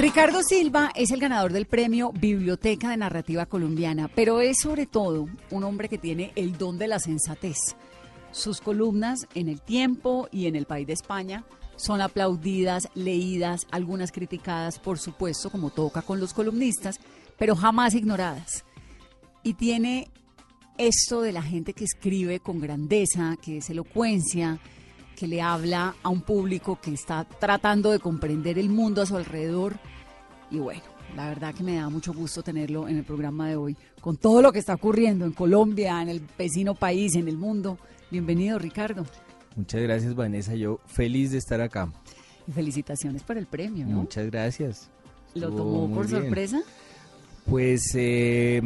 Ricardo Silva es el ganador del premio Biblioteca de Narrativa Colombiana, pero es sobre todo un hombre que tiene el don de la sensatez. Sus columnas en El Tiempo y en El País de España son aplaudidas, leídas, algunas criticadas, por supuesto, como toca con los columnistas, pero jamás ignoradas. Y tiene esto de la gente que escribe con grandeza, que es elocuencia, que le habla a un público que está tratando de comprender el mundo a su alrededor. Y bueno, la verdad que me da mucho gusto tenerlo en el programa de hoy, con todo lo que está ocurriendo en Colombia, en el vecino país, en el mundo. Bienvenido, Ricardo. Muchas gracias, Vanessa. Yo feliz de estar acá. Y felicitaciones por el premio, ¿no? Muchas gracias. ¿Lo tomó por bien. sorpresa? Pues eh,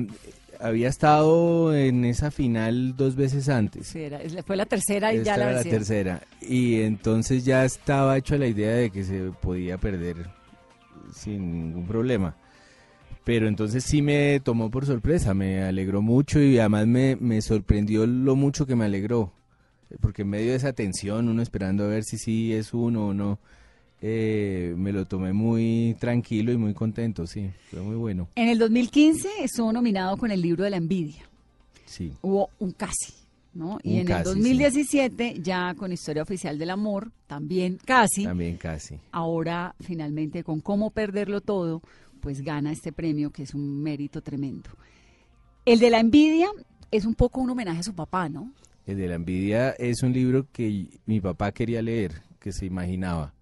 había estado en esa final dos veces antes. Sí, era- es- fue la tercera y Esta ya la era la tercera. Y entonces ya estaba hecho la idea de que se podía perder sin ningún problema. Pero entonces sí me tomó por sorpresa, me alegró mucho y además me, me sorprendió lo mucho que me alegró. Porque en medio de esa tensión, uno esperando a ver si sí es uno o no, eh, me lo tomé muy tranquilo y muy contento, sí, fue muy bueno. En el 2015 estuvo nominado con el libro de la envidia. Sí. Hubo un casi, ¿no? Y en casi, el sí. 2017, ya con Historia Oficial del Amor, también casi. También casi. Ahora, finalmente, con Cómo Perderlo Todo, pues gana este premio, que es un mérito tremendo. El de la envidia es un poco un homenaje a su papá, ¿no? El de la envidia es un libro que mi papá quería leer, que se imaginaba.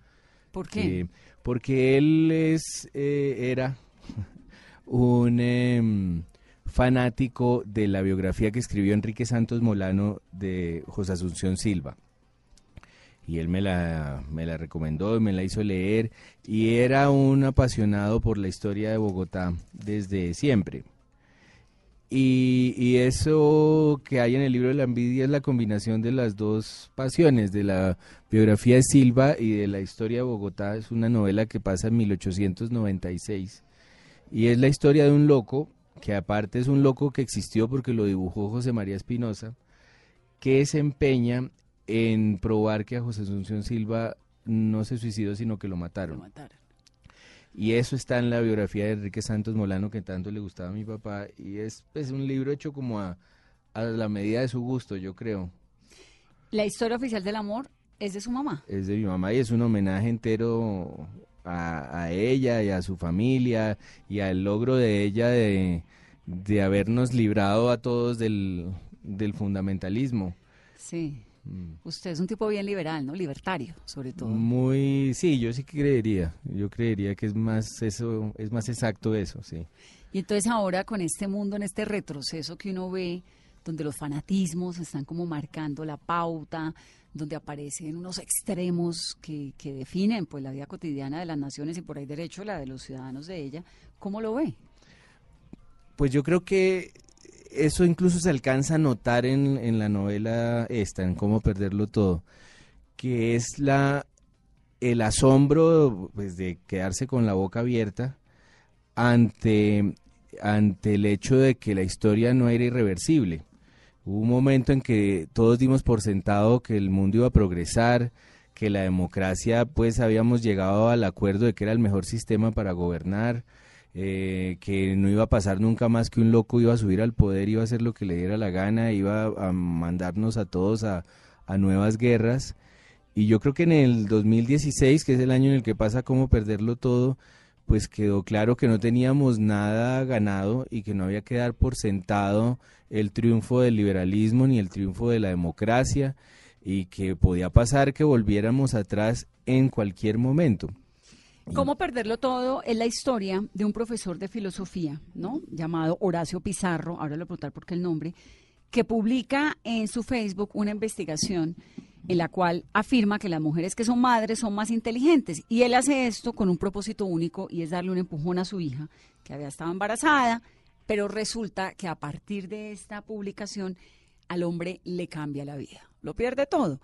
¿Por qué? Eh, porque él es, eh, era un em, fanático de la biografía que escribió Enrique Santos Molano de José Asunción Silva. Y él me la, me la recomendó y me la hizo leer. Y era un apasionado por la historia de Bogotá desde siempre. Y, y eso que hay en el libro de la envidia es la combinación de las dos pasiones, de la biografía de Silva y de la historia de Bogotá. Es una novela que pasa en 1896. Y es la historia de un loco, que aparte es un loco que existió porque lo dibujó José María Espinosa, que se empeña en probar que a José Asunción Silva no se suicidó, sino que lo Lo mataron. mataron. Y eso está en la biografía de Enrique Santos Molano que tanto le gustaba a mi papá. Y es pues, un libro hecho como a, a la medida de su gusto, yo creo. La Historia Oficial del Amor es de su mamá. Es de mi mamá y es un homenaje entero a, a ella y a su familia y al logro de ella de, de habernos librado a todos del, del fundamentalismo. Sí. Mm. Usted es un tipo bien liberal, ¿no? Libertario, sobre todo. Muy, sí, yo sí que creería, yo creería que es más eso, es más exacto eso, sí. Y entonces ahora con este mundo, en este retroceso que uno ve, donde los fanatismos están como marcando la pauta, donde aparecen unos extremos que, que definen pues la vida cotidiana de las naciones y por ahí derecho la de los ciudadanos de ella, ¿cómo lo ve? Pues yo creo que eso incluso se alcanza a notar en, en la novela esta, en Cómo perderlo todo, que es la el asombro pues, de quedarse con la boca abierta ante, ante el hecho de que la historia no era irreversible. Hubo un momento en que todos dimos por sentado que el mundo iba a progresar, que la democracia, pues habíamos llegado al acuerdo de que era el mejor sistema para gobernar, eh, que no iba a pasar nunca más que un loco iba a subir al poder, iba a hacer lo que le diera la gana, iba a mandarnos a todos a, nuevas guerras. Y yo creo que en el 2016, que es el año en el que pasa cómo perderlo todo, pues quedó claro que no teníamos nada ganado y que no había que dar por sentado el triunfo del liberalismo ni el triunfo de la democracia y que podía pasar que volviéramos atrás en cualquier momento. ¿Cómo perderlo todo? Es la historia de un profesor de filosofía, ¿no? Llamado Horacio Pizarro, ahora a preguntar por qué el nombre, que publica en su Facebook una investigación en la cual afirma que las mujeres que son madres son más inteligentes. Y él hace esto con un propósito único y es darle un empujón a su hija, que había estado embarazada, pero resulta que a partir de esta publicación al hombre le cambia la vida, lo pierde todo.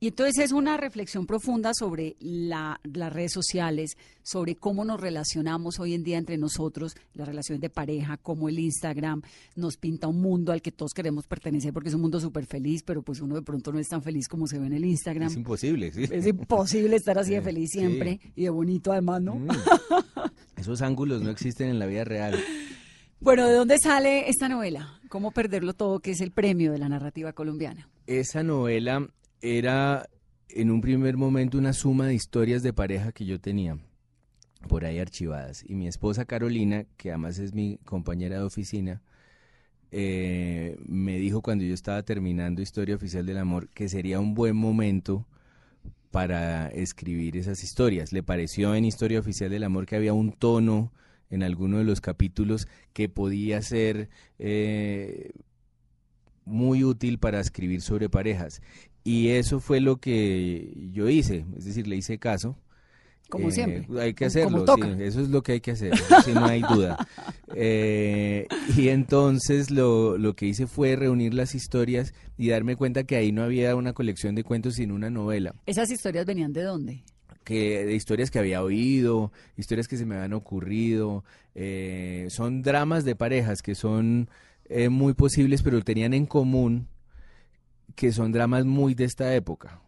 Y entonces es una reflexión profunda sobre la- las redes sociales, sobre cómo nos relacionamos hoy en día entre nosotros, las relaciones de pareja, cómo el Instagram nos pinta un mundo al que todos queremos pertenecer porque es un mundo súper feliz, pero pues uno de pronto no es tan feliz como se ve en el Instagram. Es imposible, sí. Es imposible estar así de feliz sí. siempre y de bonito además, ¿no? Mm. Esos ángulos no existen en la vida real. Bueno, ¿de dónde sale esta novela? ¿Cómo perderlo todo? Que es el premio de la narrativa colombiana. Esa novela era en un primer momento una suma de historias de pareja que yo tenía por ahí archivadas. Y mi esposa Carolina, que además es mi compañera de oficina, eh, me dijo cuando yo estaba terminando Historia Oficial del Amor que sería un buen momento para escribir esas historias. Le pareció en Historia Oficial del Amor que había un tono en alguno de los capítulos que podía ser eh, muy útil para escribir sobre parejas. Y eso fue lo que yo hice, es decir, le hice caso. Como Eh, siempre. Hay que hacerlo, sí, eso es lo que hay que hacer, sí, no hay duda. Eh, y entonces lo, lo que hice fue reunir las historias y darme cuenta que ahí no había una colección de cuentos, sino una novela ¿Esas historias venían de dónde? Que de historias que había oído, historias que se me habían ocurrido, eh, son dramas de parejas que son eh, muy posibles, pero tenían en común que son dramas muy de esta época.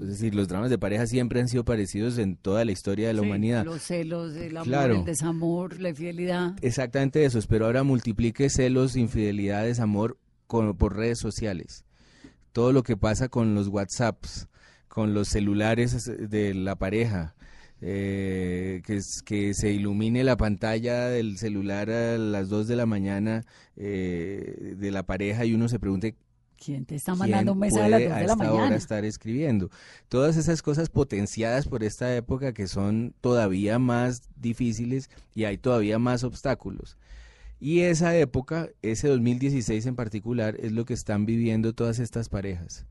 Es decir, los dramas de pareja siempre han sido parecidos en toda la historia de la Sí, humanidad. Los celos, el amor, Claro. el desamor, la infidelidad. Exactamente esos, pero ahora multiplique celos, infidelidades, amor con- por redes sociales. Todo lo que pasa con los WhatsApps, con los celulares de la pareja, eh, que, que se ilumine la pantalla del celular a las 2 de la mañana eh, de la pareja y uno se pregunte ¿Quién te está mandando un mensaje a las puede 2 a de la esta hora mañana? estar escribiendo. Todas esas cosas potenciadas por esta época que son todavía más difíciles y hay todavía más obstáculos. Y esa época, ese 2016 en particular, es lo que están viviendo todas estas parejas.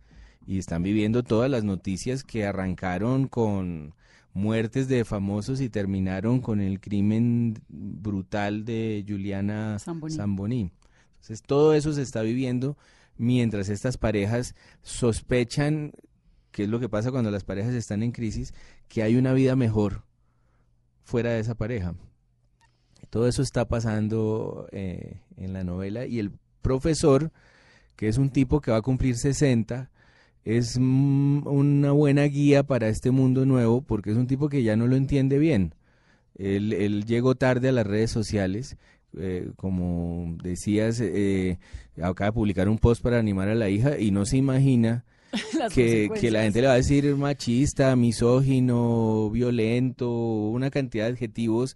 Y están viviendo todas las noticias que arrancaron con muertes de famosos y terminaron con el crimen brutal de Juliana. Zamboni. Entonces todo eso se está viviendo mientras estas parejas sospechan, que es lo que pasa cuando las parejas están en crisis, que hay una vida mejor fuera de esa pareja. Todo eso está pasando eh, en la novela y el profesor, que es un tipo que va a cumplir 60, es mm, una buena guía para este mundo nuevo porque es un tipo que ya no lo entiende bien. Él, él llegó tarde a las redes sociales, eh, como decías, eh, acaba de publicar un post para animar a la hija y no se imagina que, que la gente le va a decir machista, misógino, violento, una cantidad de adjetivos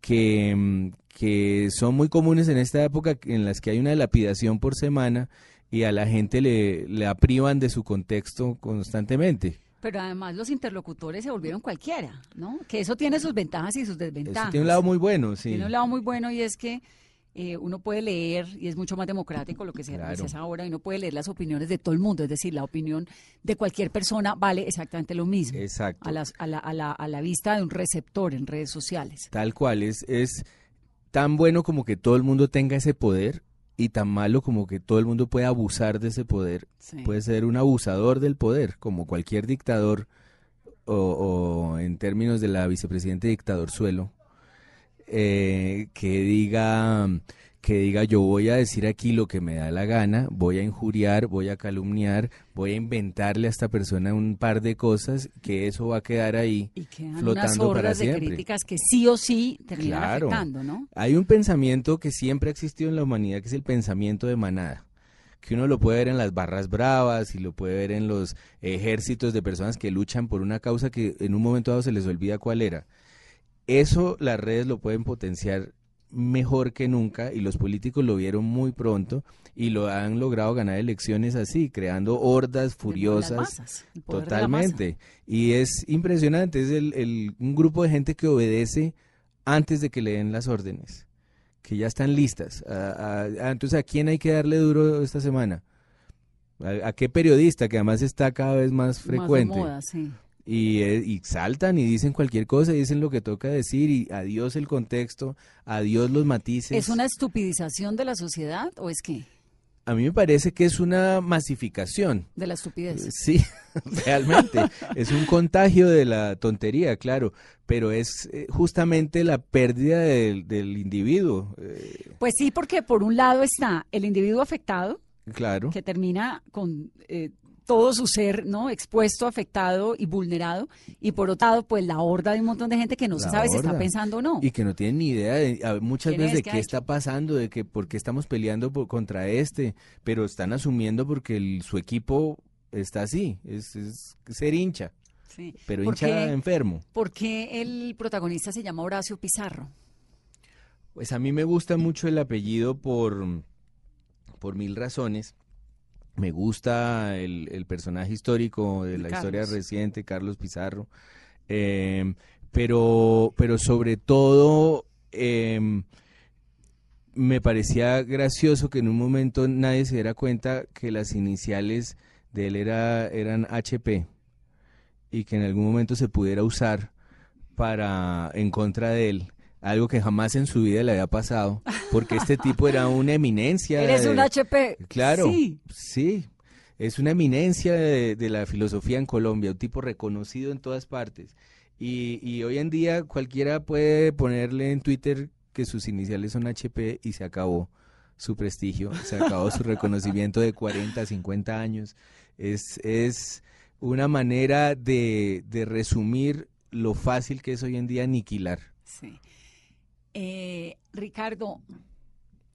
que, mm, que son muy comunes en esta época en las que hay una lapidación por semana y a la gente le, la privan de su contexto constantemente. Pero además los interlocutores se volvieron cualquiera, ¿no? Que eso tiene sus ventajas y sus desventajas. Eso tiene un lado muy bueno, sí. Tiene un lado muy bueno y es que eh, uno puede leer y es mucho más democrático lo que se, Claro. se hace ahora y uno puede leer las opiniones de todo el mundo, es decir, la opinión de cualquier persona vale exactamente lo mismo Exacto. a, las- a la, a la- a la vista de un receptor en redes sociales. Tal cual, es, es tan bueno como que todo el mundo tenga ese poder y tan malo como que todo el mundo pueda abusar de ese poder. Sí. Puede ser un abusador del poder, como cualquier dictador o, o en términos de la vicepresidente dictador suelo, eh, que diga que diga yo voy a decir aquí lo que me da la gana, voy a injuriar, voy a calumniar, voy a inventarle a esta persona un par de cosas, que eso va a quedar ahí y unas flotando para de siempre. críticas que sí o sí terminan Claro. afectando, ¿no? Hay un pensamiento que siempre ha existido en la humanidad, que es el pensamiento de manada, que uno lo puede ver en las barras bravas y lo puede ver en los ejércitos de personas que luchan por una causa que en un momento dado se les olvida cuál era. Eso las redes lo pueden potenciar mejor que nunca y los políticos lo vieron muy pronto y lo han logrado ganar elecciones así, creando hordas furiosas. masas. Totalmente. Y es impresionante, es el, el- un grupo de gente que obedece antes de que le den las órdenes, que ya están listas. Ah, entonces, ¿a quién hay que darle duro esta semana? ¿A, a qué periodista que además está cada vez más Más de frecuente? moda, sí. Y, eh, y saltan y dicen cualquier cosa, dicen lo que toca decir y adiós el contexto, adiós los matices. ¿Es una estupidización de la sociedad o es qué? A mí me parece que es una masificación. De la estupidez. Sí, realmente. es un contagio de la tontería, claro, pero es eh, justamente la pérdida del, del individuo. eh, Pues sí, porque por un lado está el individuo afectado, claro. que termina con eh, todo su ser no expuesto, afectado y vulnerado, y por otro lado, pues la horda de un montón de gente que no se sabe si está pensando o no. Y que no tienen ni idea de, a- muchas ¿Quién veces es? de ¿Qué está pasando, de que por qué estamos peleando por- contra este, pero están asumiendo porque el- su equipo está así, es, es ser hincha, Sí. pero ¿Por hincha qué- enfermo. ¿Por qué el protagonista se llama Horacio Pizarro? Pues a mí me gusta mucho el apellido por, por mil razones. Me gusta el, el personaje histórico de la historia reciente, Carlos Pizarro. Eh, pero, pero sobre todo em, me parecía gracioso que en un momento nadie se diera cuenta que las iniciales de él era, eran HP y que en algún momento se pudiera usar para en contra de él. Algo que jamás en su vida le había pasado, porque este tipo era una eminencia. Eres de- un HP. Claro, Sí. sí. Es una eminencia de, de la filosofía en Colombia, un tipo reconocido en todas partes. Y, y hoy en día cualquiera puede ponerle en Twitter que sus iniciales son HP y se acabó su prestigio, se acabó su reconocimiento de 40, 50 años. Es, es una manera de, de resumir lo fácil que es hoy en día aniquilar. Sí. Eh, Ricardo,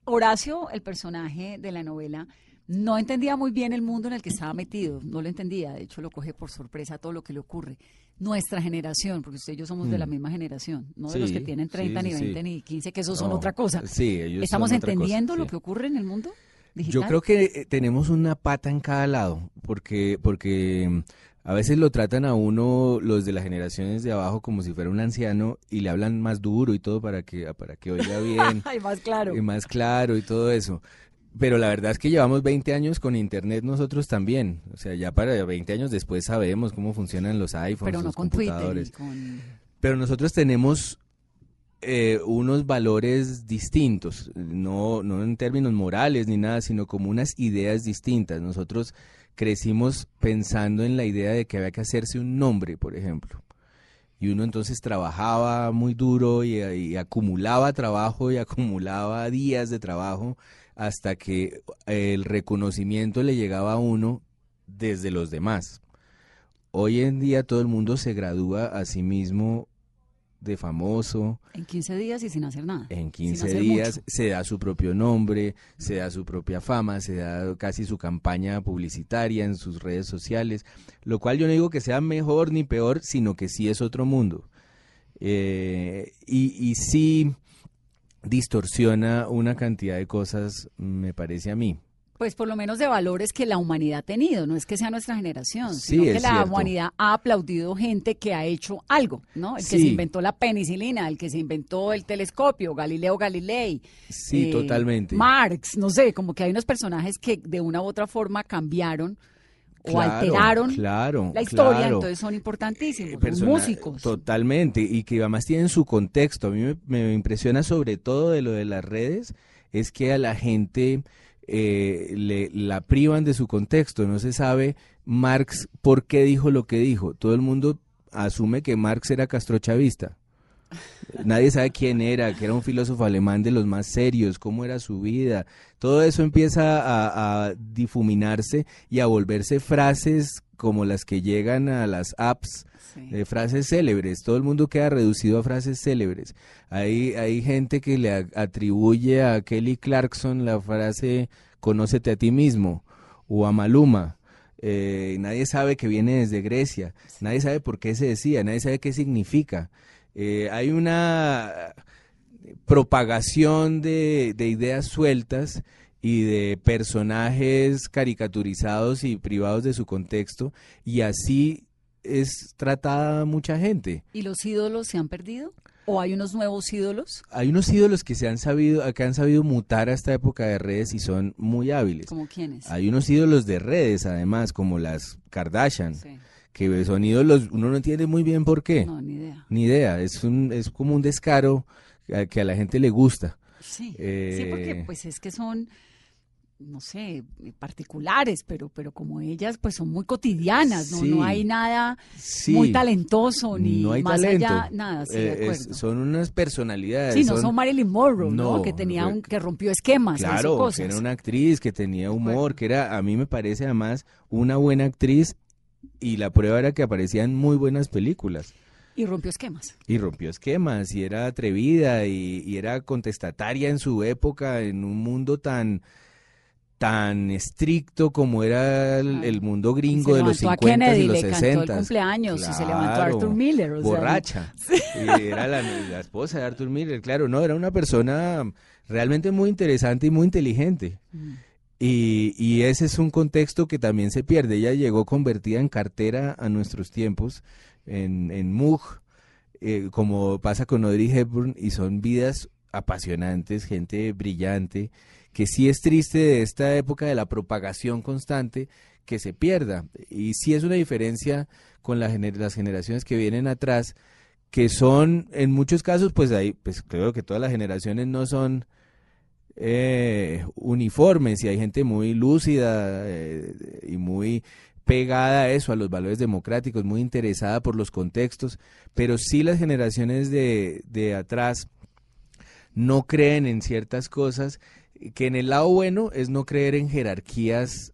Horacio, el personaje de la novela, no entendía muy bien el mundo en el que estaba metido, no lo entendía, de hecho lo coge por sorpresa todo lo que le ocurre. Nuestra generación, porque usted y yo somos de la Mm. misma generación, no de los que tienen 30, sí, ni sí, 20, sí. ni 15, que esos son No, otra cosa. Sí, ellos ¿Estamos son otra cosa, entendiendo lo que ocurre en el mundo digital? Yo creo que eh, tenemos una pata en cada lado, porque, porque a veces lo tratan a uno los de las generaciones de abajo como si fuera un anciano y le hablan más duro y todo para que, para que oiga bien Ay, más claro. y más claro y todo eso. Pero la verdad es que llevamos 20 años con internet nosotros también. O sea, ya para 20 años después sabemos cómo funcionan los iPhones, Pero no los con Twitter. computadores. ni con- Pero nosotros tenemos eh, unos valores distintos, no, no en términos morales ni nada, sino como unas ideas distintas. Nosotros crecimos pensando en la idea de que había que hacerse un nombre, por ejemplo. Y uno entonces trabajaba muy duro y, y acumulaba trabajo y acumulaba días de trabajo hasta que el reconocimiento le llegaba a uno desde los demás. Hoy en día todo el mundo se gradúa a sí mismo de famoso, En 15 días y sin hacer nada. en sin 15 hacer días mucho. se da su propio nombre, se da su propia fama, se da casi su campaña publicitaria en sus redes sociales, lo cual yo no digo que sea mejor ni peor, sino que sí es otro mundo. Eh, y, y sí distorsiona una cantidad de cosas, me parece a mí. Pues por lo menos de valores que la humanidad ha tenido, no es que sea nuestra generación, Sí, sino que la cierto. humanidad ha aplaudido gente que ha hecho algo, ¿no? El que se inventó la penicilina, el que se inventó el telescopio, Galileo Galilei. Sí, eh, totalmente. Marx, no sé, como que hay unos personajes que de una u otra forma cambiaron o Claro, alteraron claro, la historia, claro. entonces son importantísimos, son persona- músicos. Totalmente, y que además tienen su contexto. A mí me, me impresiona sobre todo de lo de las redes, es que a la gente eh, le, la privan de su contexto. No se sabe Marx por qué dijo lo que dijo. Todo el mundo asume que Marx era castrochavista. Nadie sabe quién era, que era un filósofo alemán de los más serios, cómo era su vida. Todo eso empieza a, a difuminarse y a volverse frases como las que llegan a las apps Sí. de frases célebres. Todo el mundo queda reducido a frases célebres. Hay, hay gente que le atribuye a Kelly Clarkson la frase conócete a ti mismo o a Maluma. Eh, nadie sabe que viene desde Grecia. Nadie sabe por qué se decía. Nadie sabe qué significa. Eh, hay una propagación de, de ideas sueltas y de personajes caricaturizados y privados de su contexto y así es tratada mucha gente. ¿Y los ídolos se han perdido? ¿O hay unos nuevos ídolos? Hay unos ídolos que se han sabido, que han sabido mutar a esta época de redes y son muy hábiles. ¿Como quiénes? Hay unos ídolos de redes, además, como las Kardashian, Sí. que son ídolos, uno no entiende muy bien por qué. No, ni idea. Ni idea, es, un, es como un descaro que a la gente le gusta. Sí, sí, Eh, porque pues es que son, no sé, particulares, pero, pero como ellas pues son muy cotidianas, ¿no? Sí. No hay nada Sí, muy talentoso ni no hay más talento. allá, nada, sí, de Eh, es- acuerdo. son unas personalidades. sí, no son, Marilyn Monroe, ¿no? No, Que tenía un, que rompió esquemas, Claro, cosas. que era una actriz que tenía humor, que era, a mí me parece además una buena actriz y la prueba era que aparecía en muy buenas películas. Y rompió esquemas. Y rompió esquemas y era atrevida y, y era contestataria en su época, en un mundo tan tan estricto como era el, Claro. el mundo gringo se de los levantó a 50 Kennedy, y los le cantó el 60. cumpleaños y se levantó a Arthur Miller, o borracha. Era la, la esposa de Arthur Miller, claro, no, era una persona realmente muy interesante y muy inteligente. Mm. Y, y ese es un contexto que también se pierde. Ella llegó convertida en cartera a nuestros tiempos, en, en Moog, eh, como pasa con Audrey Hepburn, y son vidas apasionantes, gente brillante, que sí es triste de esta época de la propagación constante que se pierda. Y sí es una diferencia con las generaciones que vienen atrás, que son, en muchos casos, pues ahí, pues creo que todas las generaciones no son eh, uniformes y hay gente muy lúcida eh, y muy pegada a eso, a los valores democráticos, muy interesada por los contextos, pero sí las generaciones de, de atrás no creen en ciertas cosas, que en el lado bueno es no creer en jerarquías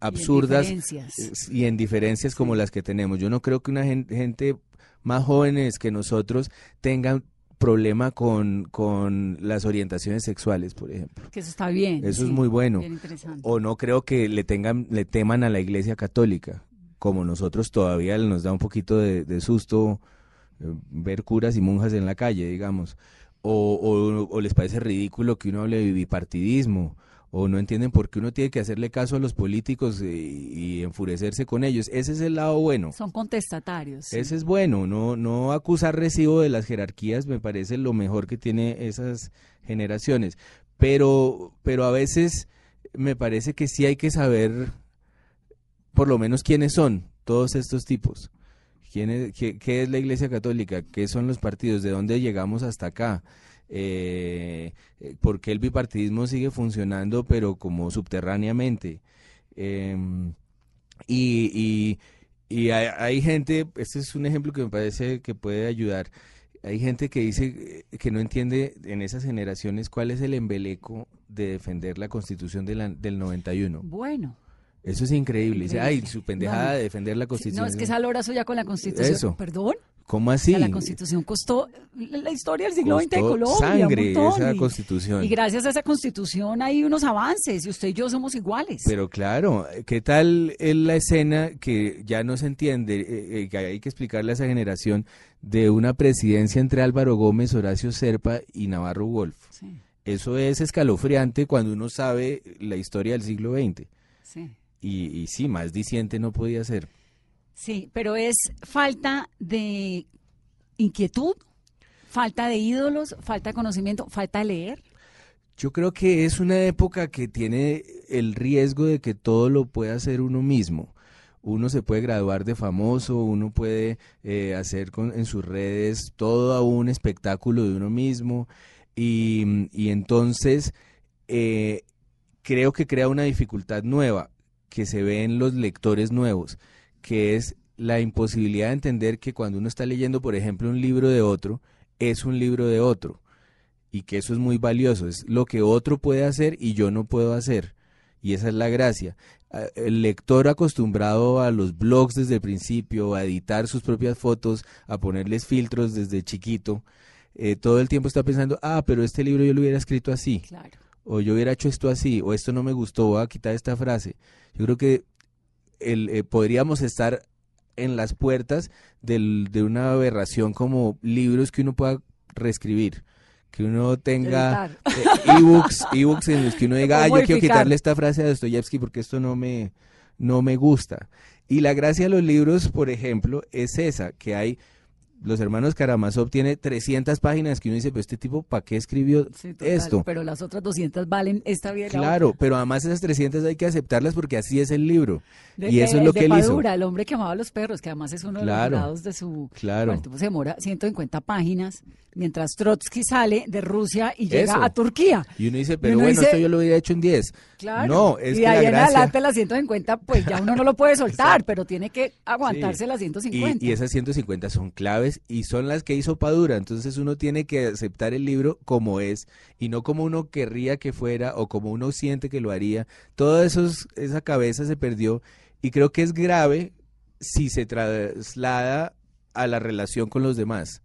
absurdas diferencias. y en diferencias como las que tenemos. Yo no creo que una gen- gente más jóvenes que nosotros tengan problema con, con las orientaciones sexuales, por ejemplo. Que eso está bien. Eso es muy bueno. bien. O no creo que le tengan, le teman a la iglesia católica, como nosotros todavía nos da un poquito de, de susto eh, ver curas y monjas en la calle, digamos. O, o- o les parece ridículo que uno hable de bipartidismo, o no entienden por qué uno tiene que hacerle caso a los políticos y, y enfurecerse con ellos. Ese es el lado bueno. Son contestatarios. sí. Ese es bueno, no, no acusar recibo de las jerarquías me parece lo mejor que tiene esas generaciones. Pero, pero a veces me parece que sí hay que saber por lo menos quiénes son todos estos tipos. ¿Quién es- qué, qué es la Iglesia Católica? ¿Qué son los partidos? ¿De dónde llegamos hasta acá? Eh, eh, ¿Por qué el bipartidismo sigue funcionando pero como subterráneamente? Em, y, y, y hay, hay gente, este es un ejemplo que me parece que puede ayudar. Hay gente que dice eh, que no entiende en esas generaciones cuál es el embeleco de defender la constitución del 91. Bueno. Eso es increíble. Dice, ay, su pendejada No, de defender la constitución. No, es que esa lorazo ya con la constitución. Eso. Perdón. ¿Cómo O así? sea, la constitución costó la historia del siglo XX de Colombia. un sangre montón, esa y- constitución. Y gracias a esa constitución hay unos avances y usted y yo somos iguales. Pero claro, ¿qué tal es la escena que ya no se entiende, eh, eh, que hay que explicarle a esa generación de una presidencia entre Álvaro Gómez, Horacio Serpa y Navarro Wolf? Sí, Eso es escalofriante cuando uno sabe la historia del siglo XX. sí. Y, y sí, más diciente no podía ser. Sí, pero es falta de inquietud, falta de ídolos, falta de conocimiento, falta de leer. Yo creo que es una época que tiene el riesgo de que todo lo pueda hacer uno mismo. Uno se puede graduar de famoso, uno puede eh, hacer con, en sus redes todo un espectáculo de uno mismo y, y entonces eh, creo que crea una dificultad nueva que se ve en los lectores nuevos, que es la imposibilidad de entender que cuando uno está leyendo, por ejemplo, un libro de otro, es un libro de otro y que eso es muy valioso, es lo que otro puede hacer y yo no puedo hacer. Y esa es la gracia. Ah, El lector acostumbrado a los blogs desde el principio, a editar sus propias fotos, a ponerles filtros desde chiquito, eh, todo el tiempo está pensando, ah, pero este libro yo lo hubiera escrito así, Claro. O yo hubiera hecho esto así, o esto no me gustó, voy a quitar esta frase. Yo creo que el, eh, podríamos estar en las puertas del- de una aberración como libros que uno pueda reescribir, que uno tenga eh, ebooks, ebooks en los que uno diga, ah, yo quiero quitarle esta frase a Dostoyevsky porque esto no me, no me gusta. Y la gracia de los libros, por ejemplo, es esa, que hay los hermanos Karamazov tiene 300 páginas que uno dice, pero este tipo, ¿para qué escribió Sí, total, esto? Pero las otras 200 valen esta vida. Claro, otra. pero además esas 300 hay que aceptarlas porque así es el libro. De- y eso de- es lo de que él hizo. Padura, el hombre que amaba a los perros, que además es uno de Claro, los jurados de su... claro. Bueno, el tipo se demora 150 páginas, mientras Trotsky sale de Rusia y llega Eso. a Turquía. Y uno dice, pero uno bueno, dice- esto yo lo hubiera hecho en 10. Claro. No, es y que de la ahí en gracia... adelante las 150, pues ya uno no lo puede soltar, pero tiene que aguantarse Sí. las 150. Y, y esas 150 son claves y son las que hizo Padura. Entonces uno tiene que aceptar el libro como es y no como uno querría que fuera o como uno siente que lo haría. Toda esa cabeza se perdió y creo que es grave si se traslada a la relación con los demás.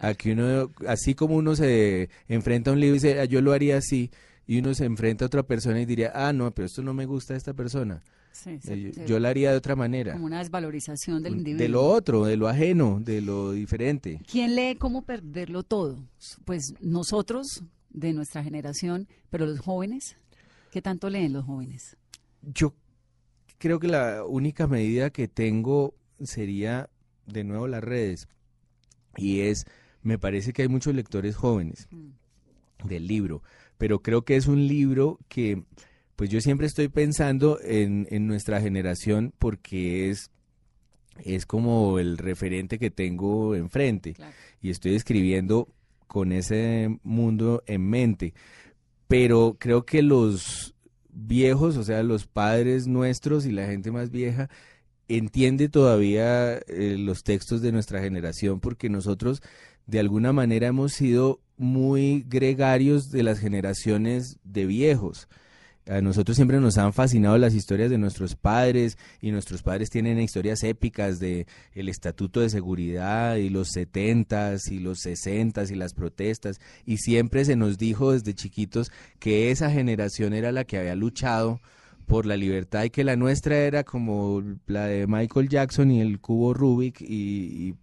A que uno, así como uno se enfrenta a un libro y dice, "Ah, yo lo haría así, y uno se enfrenta a otra persona y diría, ah, no, pero esto no me gusta de esta persona. Sí, Eh, yo lo haría de otra manera. como una desvalorización del individuo. De lo otro, de lo ajeno, de lo diferente. ¿Quién lee cómo perderlo todo? Pues nosotros, de nuestra generación, pero los jóvenes, ¿qué tanto leen los jóvenes? Yo creo que la única medida que tengo sería, de nuevo, las redes. Y es, me parece que hay muchos lectores jóvenes del libro, pero creo que es un libro que, pues yo siempre estoy pensando en, en nuestra generación porque es, es como el referente que tengo enfrente. Claro. y estoy escribiendo con ese mundo en mente. Pero creo que los viejos, o sea, los padres nuestros y la gente más vieja, entiende todavía eh, los textos de nuestra generación porque nosotros de alguna manera hemos sido muy gregarios de las generaciones de viejos. A nosotros siempre nos han fascinado las historias de nuestros padres y nuestros padres tienen historias épicas de el estatuto de seguridad y los setentas y los sesentas y las protestas y siempre se nos dijo desde chiquitos que esa generación era la que había luchado por la libertad y que la nuestra era como la de Michael Jackson y el cubo Rubik y, y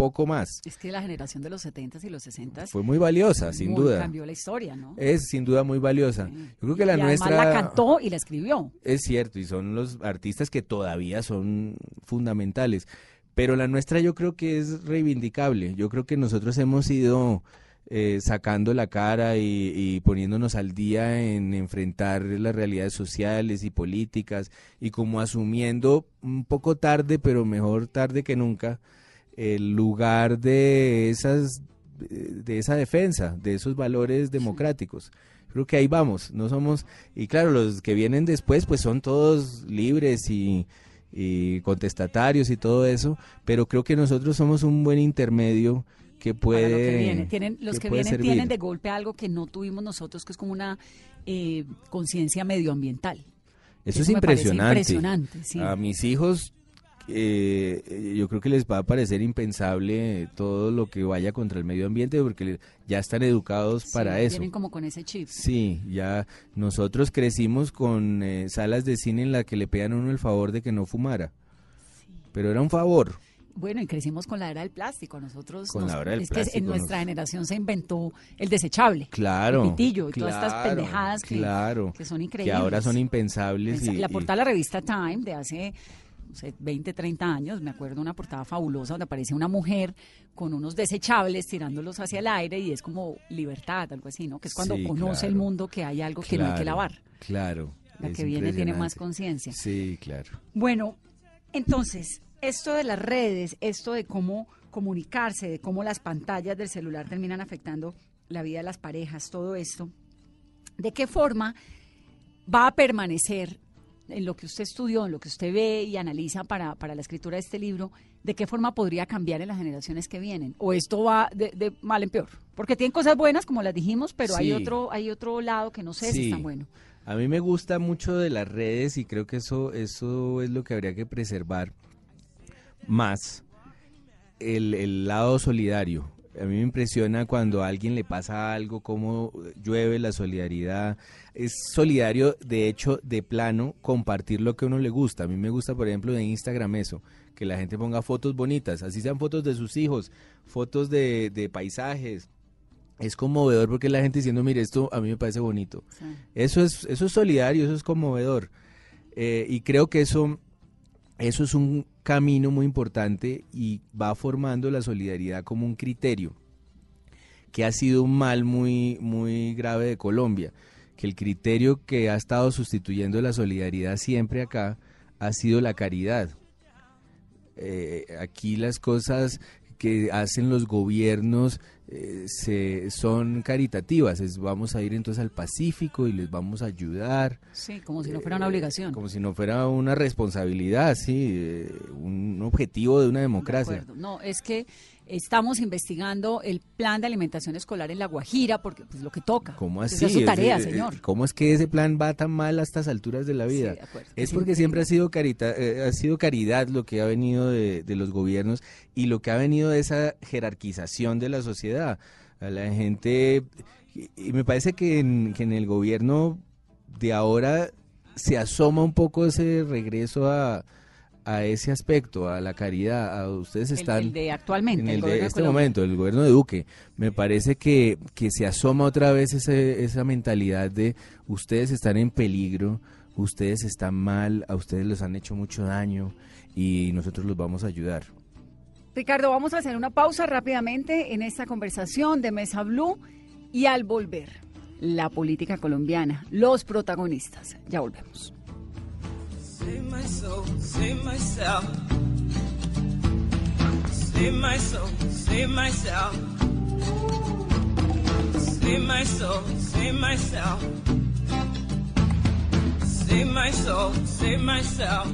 poco más. Es que la generación de los 70s y los 60s Fue muy valiosa, sin muy- duda. cambió la historia, ¿no? Es sin duda muy valiosa. Sí. Yo creo que la y nuestra la cantó y la escribió. es cierto, y son los artistas que todavía son fundamentales. Pero la nuestra yo creo que es reivindicable. Yo creo que nosotros hemos ido eh, sacando la cara y, y poniéndonos al día en enfrentar las realidades sociales y políticas y como asumiendo un poco tarde, pero mejor tarde que nunca, el lugar de esas de esa defensa, de esos valores democráticos. Creo que ahí vamos, no somos, y claro, los que vienen después pues son todos libres y, y contestatarios y todo eso, pero creo que nosotros somos un buen intermedio que puede... para lo que viene. Tienen, los que, puede vienen servir. tienen de golpe algo que no tuvimos nosotros, que es como una eh, conciencia medioambiental. Eso es me parece impresionante. impresionante, sí. A mis hijos, eh, yo creo que les va a parecer impensable todo lo que vaya contra el medio ambiente porque ya están educados Sí, para eso. Vienen como con ese chip. Sí, ya nosotros crecimos con eh, salas de cine en la que le pedían a uno el favor de que no fumara. Pero era un favor. Bueno, y crecimos con la era del plástico. Nosotros Con nos- la era del es que en nos- nuestra generación se inventó el desechable. Claro. El pitillo y todas estas pendejadas que, claro, que son que increíbles. ahora son impensables. Esa- y- la portada de la revista Time de hace no sé, 20, 30 años, me acuerdo una portada fabulosa donde aparece una mujer con unos desechables tirándolos hacia el aire y es como libertad, algo así, ¿no? Que es cuando Sí, conoce el mundo que hay algo que no hay que lavar. Claro. La que viene tiene más conciencia. Sí, claro. Bueno, entonces, esto de las redes, esto de cómo comunicarse, de cómo las pantallas del celular terminan afectando la vida de las parejas, todo esto, ¿de qué forma va a permanecer en lo que usted estudió, en lo que usted ve y analiza para, para la escritura de este libro, de qué forma podría cambiar en las generaciones que vienen? ¿O esto va de, de mal en peor? Porque tienen cosas buenas, como las dijimos, pero hay otro hay otro lado que no sé si es tan bueno. A mí me gusta mucho de las redes y creo que eso, eso es lo que habría que preservar más. El, el lado solidario. A mí me impresiona cuando a alguien le pasa algo, cómo llueve la solidaridad. Es solidario, de hecho, de plano, compartir lo que a uno le gusta. A mí me gusta, por ejemplo, de Instagram eso, que la gente ponga fotos bonitas, así sean fotos de sus hijos, fotos de, de paisajes. Es conmovedor porque la gente diciendo, mire, esto a mí me parece bonito. Sí. Eso es, eso es solidario, eso es conmovedor. Eh, y creo que eso eso es un camino muy importante y va formando la solidaridad como un criterio que ha sido un mal muy, muy grave de Colombia, que el criterio que ha estado sustituyendo la solidaridad siempre acá ha sido la caridad. Eh, aquí las cosas que hacen los gobiernos eh, se, son caritativas. Es, vamos a ir entonces al Pacífico y les vamos a ayudar. Sí, como si no fuera una obligación. Como si no fuera una responsabilidad, sí, eh, un objetivo de una democracia. No, es que estamos investigando el plan de alimentación escolar en La Guajira, porque pues lo que toca. ¿Cómo así? es su tarea, señor. ¿Cómo es que ese plan va tan mal a estas alturas de la vida? es porque siempre ha sido, carita, eh, ha sido caridad lo que ha venido de, los gobiernos y lo que ha venido de esa jerarquización de la sociedad. A la gente, y me parece que en, que en el gobierno de ahora se asoma un poco ese regreso a a ese aspecto, a la caridad, a ustedes están... El, de actualmente. En el, de este momento, el gobierno de Duque. Me parece que, que se asoma otra vez ese, esa mentalidad de ustedes están en peligro, ustedes están mal, a ustedes les han hecho mucho daño y nosotros los vamos a ayudar. Ricardo, vamos a hacer una pausa rápidamente en esta conversación de Mesa Blue y al volver, la política colombiana, los protagonistas. Ya volvemos. Save my soul, save myself. Save my soul, save myself. Save my soul, save myself. Save my soul, save myself.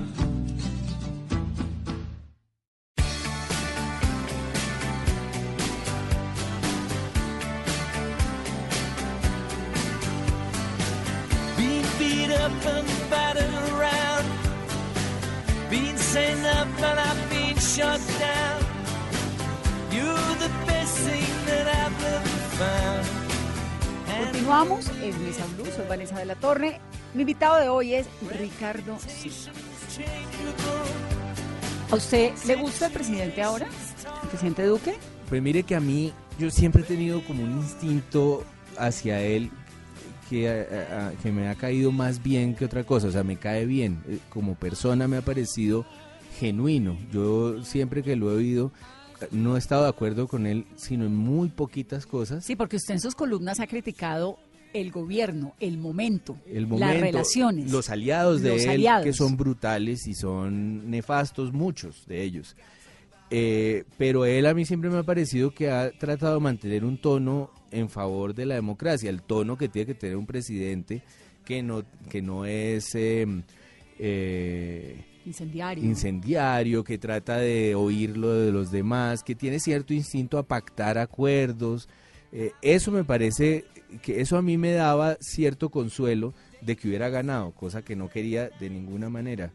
Continuamos en Mesa Blue, soy Vanessa de la Torre. Mi invitado de hoy es Ricardo Silva. ¿A usted le gusta el presidente ahora? ¿El presidente Duque? Pues mire que a mí, yo siempre he tenido como un instinto hacia él que, que, me ha caído más bien que otra cosa, o sea, me cae bien. Eh, como persona me ha parecido genuino. Yo siempre que lo he oído no he estado de acuerdo con él, sino en muy poquitas cosas. Sí, porque usted en sus columnas ha criticado el gobierno, el momento, las relaciones. Los aliados de él, que son brutales y son nefastos, muchos de ellos. Eh, pero él a mí siempre me ha parecido que ha tratado de mantener un tono en favor de la democracia, el tono que tiene que tener un presidente que no, que no es... Em, eh, Incendiario. Incendiario, que trata de oír lo de los demás, que tiene cierto instinto a pactar acuerdos. Eh, eso me parece que eso a mí me daba cierto consuelo de que hubiera ganado, cosa que no quería de ninguna manera.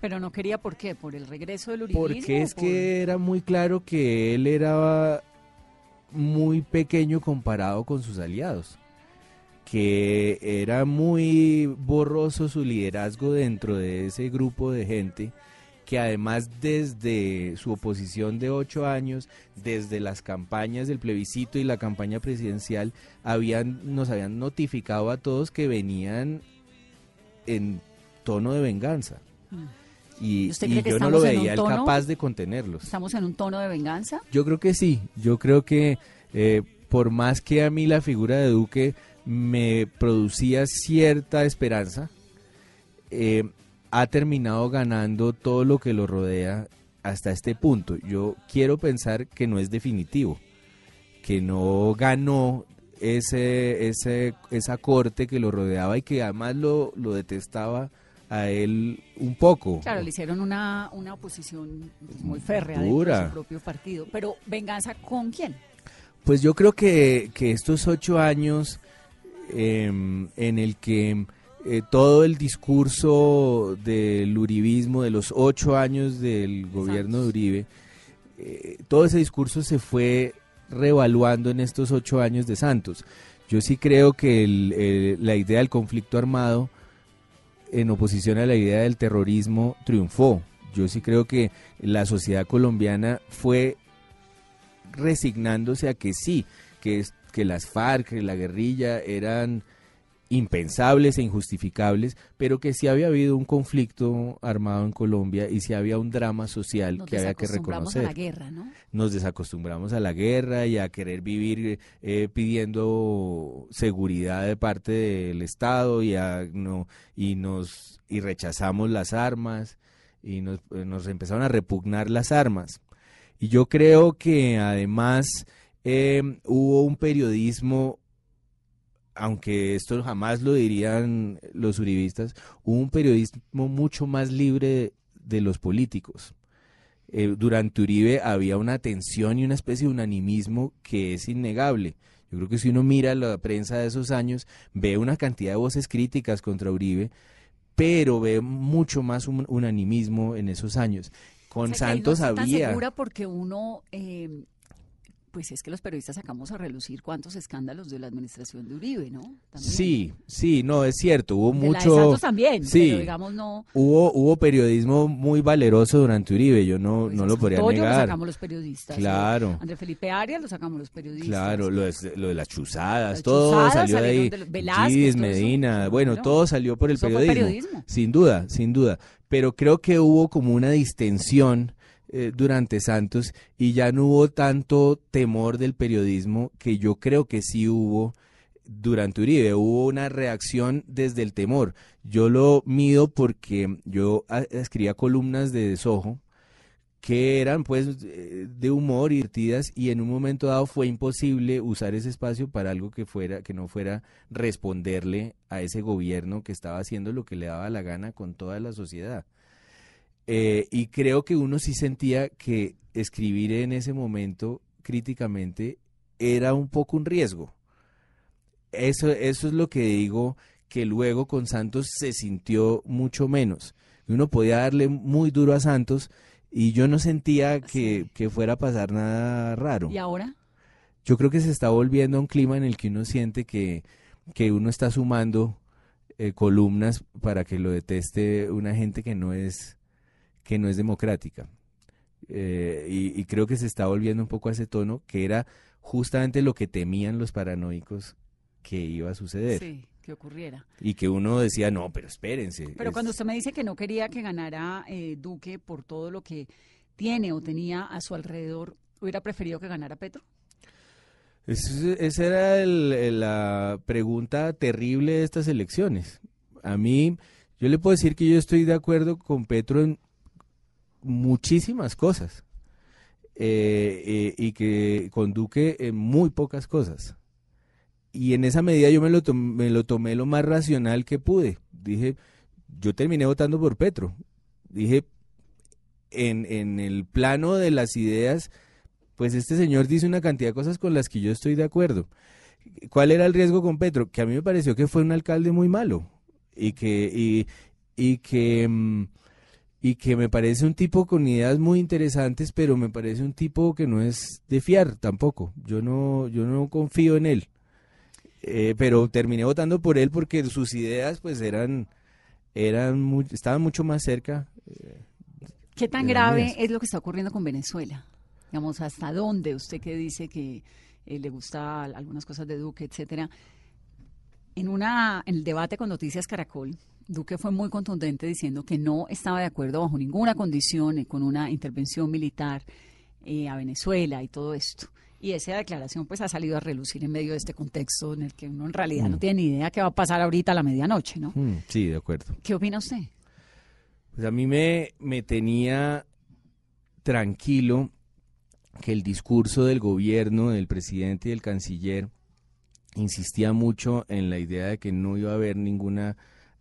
Pero no quería por qué, por el regreso del uribismo. Porque es que era muy claro que él era muy pequeño comparado con sus aliados que era muy borroso su liderazgo dentro de ese grupo de gente que además desde su oposición de ocho años, desde las campañas del plebiscito y la campaña presidencial, habían, nos habían notificado a todos que venían en tono de venganza. Mm. Y, yo no lo veía él capaz de contenerlos. ¿Estamos en un tono de venganza? Yo creo que sí. Yo creo que eh, por más que a mí la figura de Duque me producía cierta esperanza, eh, ha terminado ganando todo lo que lo rodea hasta este punto. Yo quiero pensar que no es definitivo, que no ganó ese, ese, esa corte que lo rodeaba y que además lo, lo detestaba a él un poco. Claro, le hicieron una, una oposición muy férrea de su propio partido. Pero, ¿venganza con quién? Pues yo creo que, que estos ocho años Em, en el que eh, todo el discurso del uribismo, de los ocho años del gobierno de Uribe, eh, todo ese discurso se fue revaluando en estos ocho años de Santos. Yo sí creo que la idea del conflicto armado en oposición a la idea del terrorismo triunfó. Yo sí creo que la sociedad colombiana fue resignándose a que sí, que que las FARC, la guerrilla, eran impensables e injustificables, pero que sí había habido un conflicto armado en Colombia y sí había un drama social Nos que había que desacostumbramos reconocer. a la guerra, ¿no? Nos desacostumbramos a la guerra y a querer vivir eh, pidiendo seguridad de parte del Estado y a, no y nos y rechazamos las armas y nos, eh, nos empezaron a repugnar las armas. Y yo creo que además eh, hubo un periodismo aunque esto jamás lo dirían los uribistas, hubo un periodismo mucho más libre de, de los políticos. Eh, durante Uribe había una tensión y una especie de unanimismo que es innegable. Yo creo que si uno mira la prensa de esos años, ve una cantidad de voces críticas contra Uribe, pero ve mucho más un unanimismo en esos años. Con O sea, Santos no había... segura porque uno, eh, pues es que los periodistas sacamos a relucir cuántos escándalos de la administración de Uribe, ¿no? También. Sí, sí, no, es cierto, hubo De la de mucho... Santos también, sí. pero digamos no. Hubo, hubo periodismo muy valeroso durante Uribe, yo no, pues, no lo podría Santoyo lo negar. sacamos los periodistas. Claro. eh, André Felipe Arias lo sacamos los periodistas. Claro, lo de, lo de las chuzadas, Las todo chuzadas salió de ahí. de Velázquez, Gis, todo eso, Medina, bueno, claro. todo salió por el periodismo, periodismo. Sin duda, sin duda. Pero creo que hubo como una distensión eh, durante Santos y ya no hubo tanto temor del periodismo que yo creo que sí hubo durante Uribe. Hubo una reacción desde el temor. Yo lo mido porque yo ah, escribía columnas de desojo que eran pues eh, de humor y divertidas y en un momento dado fue imposible usar ese espacio para algo que fuera que no fuera responderle a ese gobierno que estaba haciendo lo que le daba la gana con toda la sociedad. Eh, y creo que uno sí sentía que escribir en ese momento críticamente era un poco un riesgo. Eso, eso es lo que digo que luego con Santos se sintió mucho menos. Uno podía darle muy duro a Santos y yo no sentía que, Sí. que fuera a pasar nada raro. ¿Y ahora? Yo creo que se está volviendo a un clima en el que uno siente que, que uno está sumando eh, columnas para que lo deteste una gente que no es, que no es democrática. Eh, y, y creo que se está volviendo un poco a ese tono que era justamente lo que temían los paranoicos que iba a suceder. Sí, que ocurriera. Y que uno decía, no, pero espérense. Pero es- cuando usted me dice que no quería que ganara eh, Duque por todo lo que tiene o tenía a su alrededor, ¿hubiera preferido que ganara Petro? Es- esa era el- la pregunta terrible de estas elecciones. A mí, yo le puedo decir que yo estoy de acuerdo con Petro en muchísimas cosas eh, eh, y que con Duque en muy pocas cosas. Y en esa medida yo me lo, tom- me lo tomé lo más racional que pude. Dije, yo terminé votando por Petro. Dije, en, en el plano de las ideas, pues este señor dice una cantidad de cosas con las que yo estoy de acuerdo. ¿Cuál era el riesgo con Petro? Que a mí me pareció que fue un alcalde muy malo y que, y, y que, mm, y que me parece un tipo con ideas muy interesantes, pero me parece un tipo que no es de fiar tampoco. Yo no, yo no confío en él. Eh, pero terminé votando por él porque sus ideas pues eran, eran muy- estaban mucho más cerca. ¿Qué tan grave mías. es lo que está ocurriendo con Venezuela? Digamos, ¿hasta dónde usted que dice que eh, le gusta algunas cosas de Duque, etcétera? En, una, en el debate con Noticias Caracol, Duque fue muy contundente diciendo que no estaba de acuerdo bajo ninguna condición eh, con una intervención militar eh, a Venezuela y todo esto. Y esa declaración pues ha salido a relucir en medio de este contexto en el que uno en realidad no Mm. tiene ni idea qué va a pasar ahorita a la medianoche, ¿no? Mm, sí, de acuerdo. ¿Qué opina usted? Pues a mí me, me tenía tranquilo que el discurso del gobierno, del presidente y del canciller insistía mucho en la idea de que no iba a haber ninguna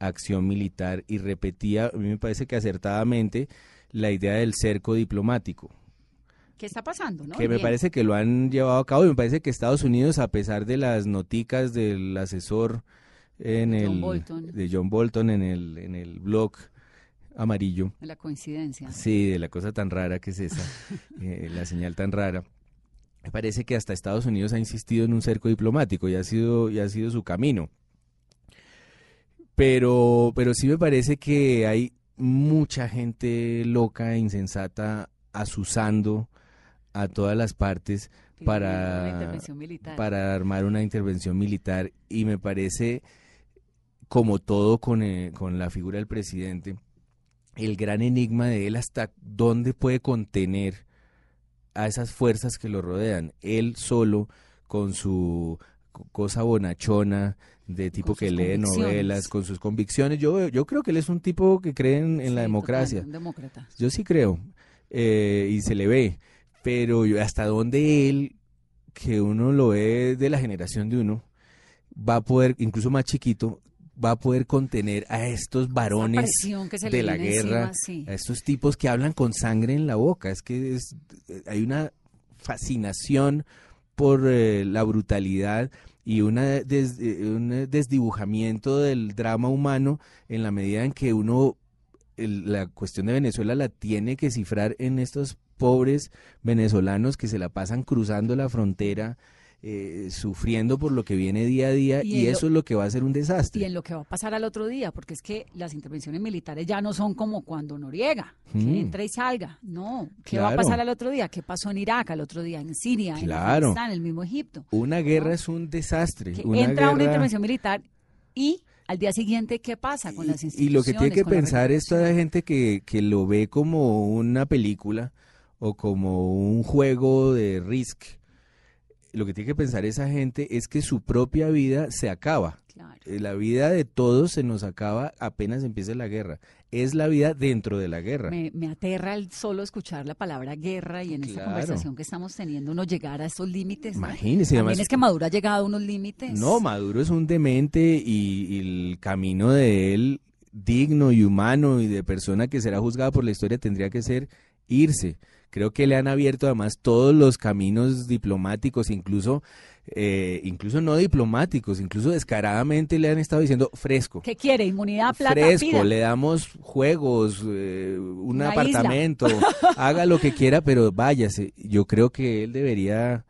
acción militar y repetía, a mí me parece que acertadamente, la idea del cerco diplomático, ¿Qué está pasando? ¿no? que me Bien. parece que lo han llevado a cabo y me parece que Estados Unidos, a pesar de las noticas del asesor en De John el, Bolton. de John Bolton en el, en el blog amarillo, La coincidencia. Sí, de la cosa tan rara que es esa, eh, la señal tan rara. Me parece que hasta Estados Unidos ha insistido en un cerco diplomático y ha sido, y ha sido su camino. Pero, pero sí me parece que hay mucha gente loca e insensata asusando a todas las partes para- para armar una intervención militar y me parece como todo con, eh, con la figura del presidente, el gran enigma de él hasta dónde puede contener a esas fuerzas que lo rodean. Él solo, con su co- cosa bonachona, de tipo que lee novelas, con sus convicciones. Yo, yo creo que él es un tipo que cree en, en la democracia. demócrata. Yo sí creo, eh, y se le ve, pero yo- hasta dónde él, que uno lo ve de la generación de uno, va a poder, incluso más chiquito, va a poder contener a estos varones de la guerra, encima, sí. a estos tipos que hablan con sangre en la boca. Es que es- hay una fascinación por eh, la brutalidad y una des- eh, un desdibujamiento del drama humano en la medida en que uno el- la cuestión de Venezuela la tiene que cifrar en estos pobres venezolanos que se la pasan cruzando la frontera, eh, sufriendo por lo que viene día a día Y y, en lo- eso es lo que va a ser un desastre. Y en lo que va a pasar al otro día, porque es que las intervenciones militares ya no son como cuando Noriega, que Mm. entra y salga. No, ¿qué va a pasar al otro día? ¿Qué pasó en Irak al otro día? En Siria, en Claro. Afganistán, en el mismo Egipto. Una guerra ¿no? es un desastre. Que una entra una intervención militar y al día siguiente, ¿qué pasa con las instituciones? Y lo que tiene que la pensar esta regulación? gente que, que lo ve como una película o como un juego de Risk, lo que tiene que pensar esa gente es que su propia vida se acaba. Claro. Eh, La vida de todos se nos acaba apenas empiece la guerra. Es la vida dentro de la guerra. Me, me aterra el solo escuchar la palabra guerra y en esta conversación que estamos teniendo uno llegar a estos límites. ¿no? Imagínese, También además- es que Maduro ha llegado a unos límites. No, Maduro es un demente y, y el camino de él digno y humano y de persona que será juzgada por la historia tendría que ser irse. Creo que le han abierto además todos los caminos diplomáticos, incluso, eh, incluso no diplomáticos, incluso descaradamente le han estado diciendo fresco. ¿Qué quiere? ¿Inmunidad, plata? Fresco, Pida. le damos juegos, eh, un Una apartamento, haga lo que quiera, pero váyase. Yo creo que él debería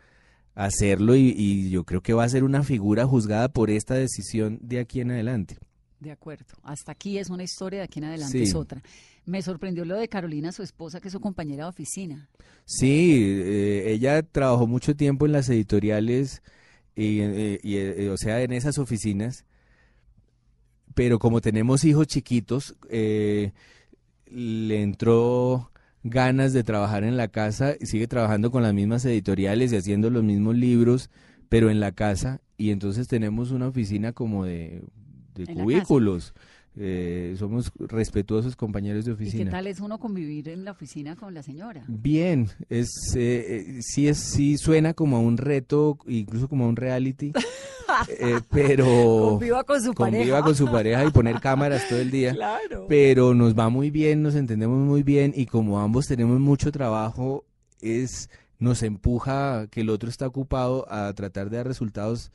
hacerlo y, y yo creo que va a ser una figura juzgada por esta decisión de aquí en adelante. De acuerdo. Hasta aquí es una historia, de aquí en adelante Sí. es otra. Me sorprendió lo de Carolina, su esposa, que es su compañera de oficina. Sí, eh, ella trabajó mucho tiempo en las editoriales y, eh, y, eh, o sea, en esas oficinas, pero como tenemos hijos chiquitos, eh, le entró ganas de trabajar en la casa y sigue trabajando con las mismas editoriales y haciendo los mismos libros, pero en la casa y entonces tenemos una oficina como de, de cubículos. Eh, somos respetuosos compañeros de ¿Y qué oficina. tal es uno convivir en la oficina con la señora? Bien, es eh, eh, sí es sí suena como a un reto, incluso como a un reality, eh, pero Conviva con su conviva pareja. con su pareja y poner cámaras todo el día. Claro. Pero nos va muy bien, nos entendemos muy bien y como ambos tenemos mucho trabajo, es nos empuja que el otro está ocupado a tratar de dar resultados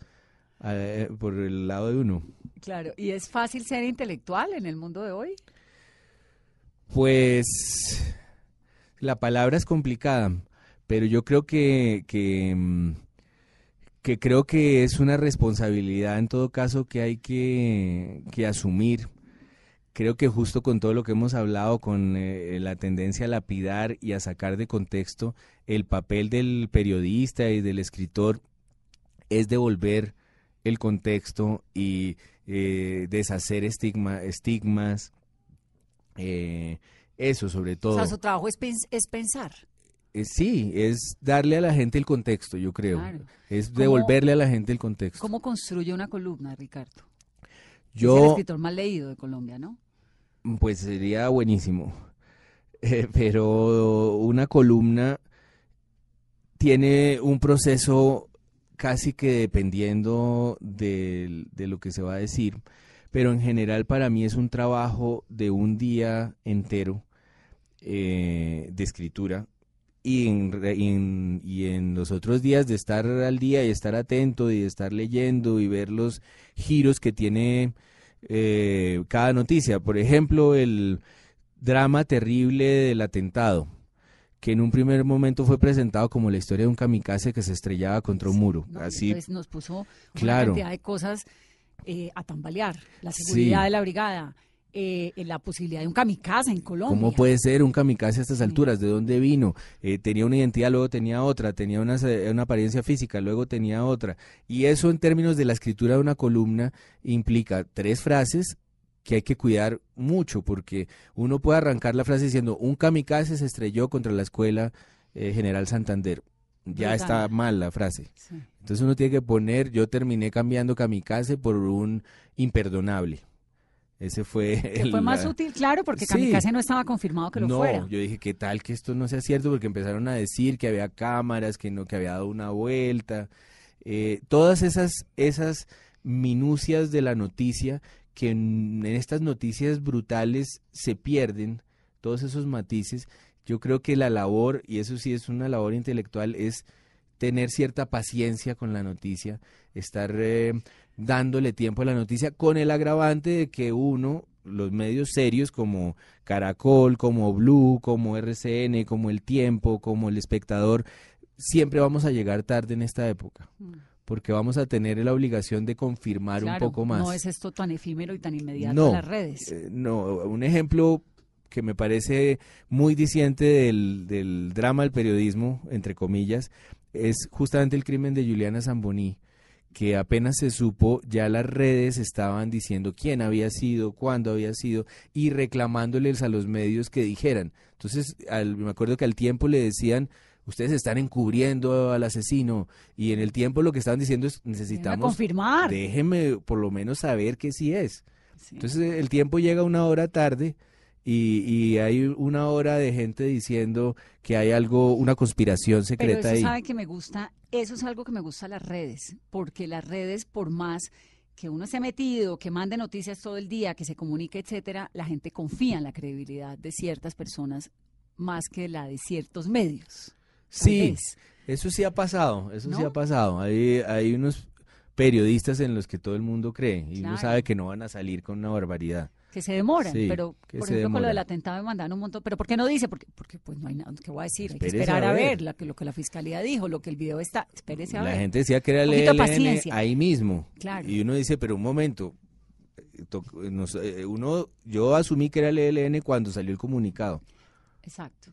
eh, por el lado de uno. Claro. ¿Y es fácil ser intelectual en el mundo de hoy? Pues la palabra es complicada, pero yo creo que, que, mm, que creo que es una responsabilidad en todo caso que hay que, que asumir. Creo que justo con todo lo que hemos hablado, con eh, la tendencia a lapidar y a sacar de contexto, el papel del periodista y del escritor es devolver el contexto y eh, deshacer estigma, estigmas, eh, eso sobre todo. O sea, su trabajo es, pens- es pensar. Eh, sí, es darle a la gente el contexto, yo creo. Claro. Es ¿Cómo- devolverle a la gente el contexto. ¿Cómo construye una columna, Ricardo? Es el Yo, escritor más leído de Colombia, ¿no? pues sería buenísimo. Eh, pero una columna tiene un proceso casi que dependiendo del- de, lo que se va a decir, pero en general para mí es un trabajo de un día entero eh, de escritura y en, re- y en, y en los otros días de estar al día y estar atento y de estar leyendo y ver los giros que tiene eh, cada noticia. Por ejemplo, el drama terrible del atentado, que en un primer momento fue presentado como la historia de un kamikaze que se estrellaba contra un muro. Así, Entonces nos puso una Claro. cantidad de cosas eh, a tambalear. La seguridad Sí. de la brigada, eh, la posibilidad de un kamikaze en Colombia. ¿Cómo puede ser un kamikaze a estas alturas? ¿De dónde vino? Eh, tenía una identidad, luego tenía otra, tenía una, una, apariencia física, luego tenía otra. Y eso en términos de la escritura de una columna implica tres frases que hay que cuidar mucho porque uno puede arrancar la frase diciendo un kamikaze se estrelló contra la escuela eh, General Santander. Ya está mal la frase. Entonces uno tiene que poner, yo terminé cambiando kamikaze por un imperdonable. Ese fue el, fue más útil, claro, porque Kamikaze no estaba confirmado que lo fuera. No, yo dije, ¿qué tal que esto no sea cierto? Porque empezaron a decir que había cámaras, que no, que había dado una vuelta. Eh, todas esas, esas minucias de la noticia que en, estas noticias brutales se pierden, todos esos matices. Yo creo que la labor, y eso sí es una labor intelectual, es tener cierta paciencia con la noticia, estar eh, dándole tiempo a la noticia con el agravante de que uno, los medios serios como Caracol, como Blue, como RCN, como El Tiempo, como El Espectador, siempre vamos a llegar tarde en esta época. Mm. Porque vamos a tener la obligación de confirmar un poco más. No es esto tan efímero y tan inmediato en las redes. Eh, no, un ejemplo que me parece muy diciente del, del drama del periodismo, entre comillas, es justamente el crimen de Juliana Zamboní que apenas se supo, ya las redes estaban diciendo quién había sido, cuándo había sido y reclamándoles a los medios que dijeran. Entonces, me acuerdo que al tiempo le decían, ustedes están encubriendo al asesino y en el tiempo lo que estaban diciendo es necesitamos confirmar. Déjeme por lo menos saber que sí es. Entonces, el tiempo llega una hora tarde y, hay una hora de gente diciendo que hay algo, una conspiración secreta Pero eso sabe que me gusta, eso es algo que me gusta las redes, porque las redes, por más que uno se ha metido, que mande noticias todo el día, que se comunique, etcétera, la gente confía en la credibilidad de ciertas personas más que la de ciertos medios. Sí, eso sí ha pasado, eso sí ha pasado. Hay, hay unos periodistas en los que todo el mundo cree y uno sabe que no van a salir con una barbaridad que se demoran, pero por ejemplo con lo del atentado me mandaron un montón, pero ¿por qué no dice? Porque, porque pues no hay nada, ¿qué voy a decir? Hay que esperar a ver, lo que la fiscalía dijo, lo que el video está, espérese a la ver. La gente decía que era el ELN ahí mismo, y uno dice, pero un momento, eh, uno, yo asumí que era el ELN cuando salió el comunicado. Exacto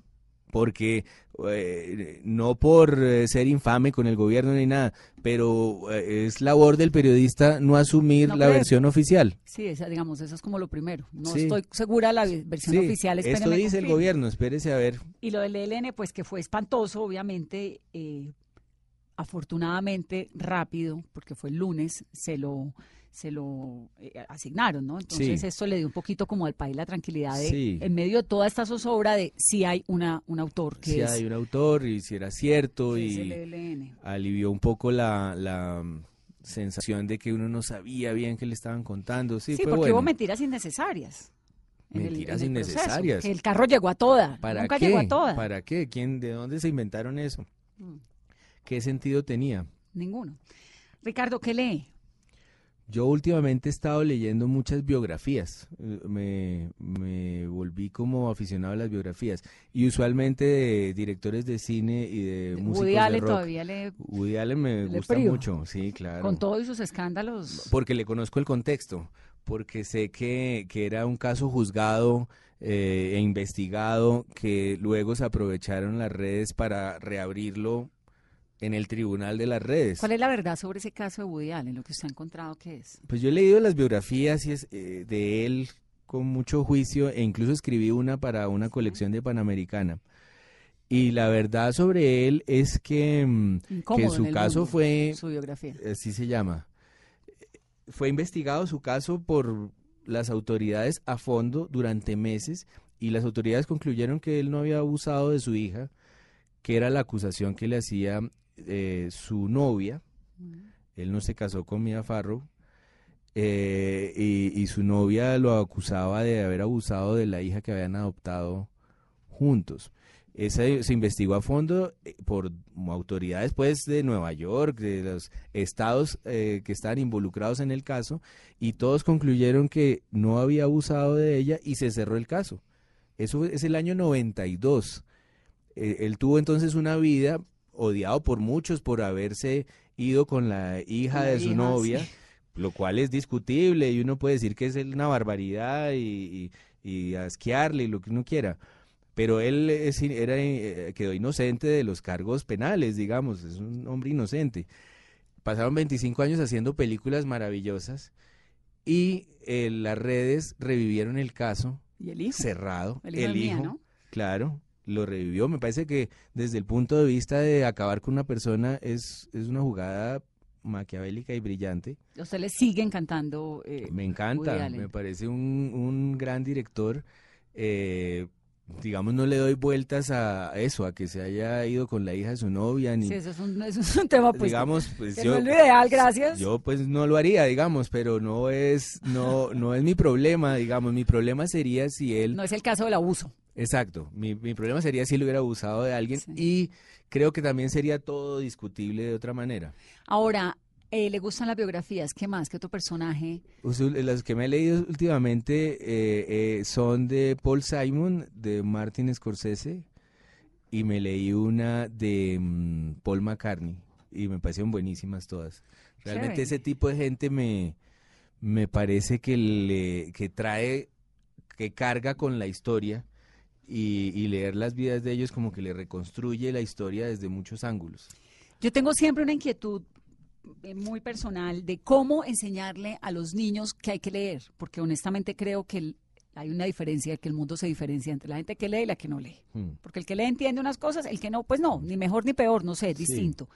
porque eh, no por eh, ser infame con el gobierno ni nada, pero eh, es labor del periodista no asumir la versión oficial. Sí, esa, digamos, eso es como lo primero. No estoy segura la versión oficial. Esto dice el gobierno, espérese a ver. Y lo del ELN, pues que fue espantoso, obviamente, afortunadamente rápido, porque fue el lunes, se lo se lo eh, asignaron, ¿no? Entonces esto le dio un poquito como al país la tranquilidad de, en medio de toda esta zozobra de si hay una, un autor que si hay un autor y si era cierto y alivió un poco la, la mm, sensación de que uno no sabía bien qué le estaban contando. Sí, porque hubo mentiras innecesarias. Mentiras innecesarias. el carro llegó a toda. ¿Para Nunca llegó a toda. ¿Para qué? ¿Quién, ¿De dónde se inventaron eso? Mm. ¿Qué sentido tenía? Ninguno. Ricardo, ¿qué lee? Yo últimamente he estado leyendo muchas biografías, eh, me, me, volví como aficionado a las biografías y usualmente de directores de cine y de músicos Woody Allen todavía le Woody Allen me gusta mucho, sí, claro. Con todos sus escándalos. Porque le conozco el contexto, porque sé que, que era un caso juzgado eh, e investigado que luego se aprovecharon las redes para reabrirlo en el tribunal de las redes. ¿Cuál es la verdad sobre ese caso de Woody Allen, lo que usted ha encontrado que es? Pues yo he leído las biografías y es, eh, de él con mucho juicio e incluso escribí una para una colección de Panamericana. Y la verdad sobre él es que, mm, que su caso fue... Su biografía. Así se llama. Fue investigado su caso por las autoridades a fondo durante meses y las autoridades concluyeron que él no había abusado de su hija, que era la acusación que le hacía eh, su novia, él no se casó con Mia Farrow, eh, y, su novia lo acusaba de haber abusado de la hija que habían adoptado juntos. Esa se investigó a fondo eh, por autoridades pues de Nueva York, de los estados que estaban involucrados en el caso, y todos concluyeron que no había abusado de ella y se cerró el caso. Eso es el año 92. él tuvo entonces una vida odiado por muchos por haberse ido con la hija de su novia. lo cual es discutible y uno puede decir que es una barbaridad y, y, y asquearle y lo que uno quiera. Pero él es, era, eh, quedó inocente de los cargos penales, digamos, es un hombre inocente. Pasaron 25 años haciendo películas maravillosas y eh, las redes revivieron el caso ¿Y el hijo? cerrado. El hijo Mía, ¿no? claro, lo revivió. Me parece que desde el punto de vista de acabar con una persona es, es una jugada maquiavélica y brillante. ¿A usted le sigue encantando? eh, Me encanta, me parece un, un gran director. eh, digamos, no le doy vueltas a eso, a que se haya ido con la hija de su novia, ni Sí, eso es un, eso es un tema, pues, digamos, pues que yo, no es lo ideal, gracias. yo pues no lo haría, digamos, pero no es, no, no es mi problema, digamos, mi problema sería si él, No es el caso del abuso. Exacto, mi, mi problema sería si él hubiera abusado de alguien Sí. y creo que también sería todo discutible de otra manera. Ahora, eh, ¿le gustan las biografías? ¿Qué más? ¿Qué otro personaje? Usul- Las que me he leído últimamente eh, eh, son de Paul Simon, de Martin Scorsese, y me leí una de mm, Paul McCartney, y me parecieron buenísimas todas. Realmente ese tipo de gente me, me parece que, le, que trae, que carga con la historia, y, y leer las vidas de ellos como que le reconstruye la historia desde muchos ángulos. Yo tengo siempre una inquietud eh, muy personal de cómo enseñarle a los niños que hay que leer, porque honestamente creo que el- hay una diferencia, que el mundo se diferencia entre la gente que lee y la que no lee. Hmm. Porque el que lee entiende unas cosas, el que no, pues no, ni mejor ni peor, no sé, es Sí. distinto.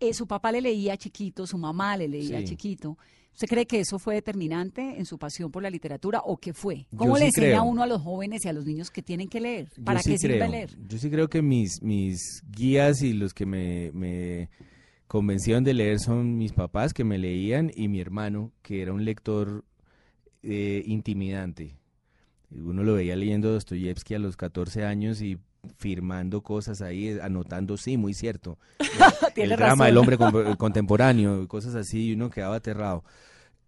Eh, su papá le leía chiquito, su mamá le leía Sí. chiquito. ¿Usted cree que eso fue determinante en su pasión por la literatura o qué fue? Yo ¿Cómo sí le enseña creo. uno a los jóvenes y a los niños que tienen que leer? Yo ¿Para sí qué sirve creo. leer? Yo sí creo que mis, mis guías y los que me, me convencieron de leer son mis papás que me leían y mi hermano que era un lector eh, intimidante. Uno lo veía leyendo Dostoyevsky a los 14 años y firmando cosas ahí, eh, anotando, sí, muy cierto. el drama del hombre con- contemporáneo, cosas así, y uno quedaba aterrado.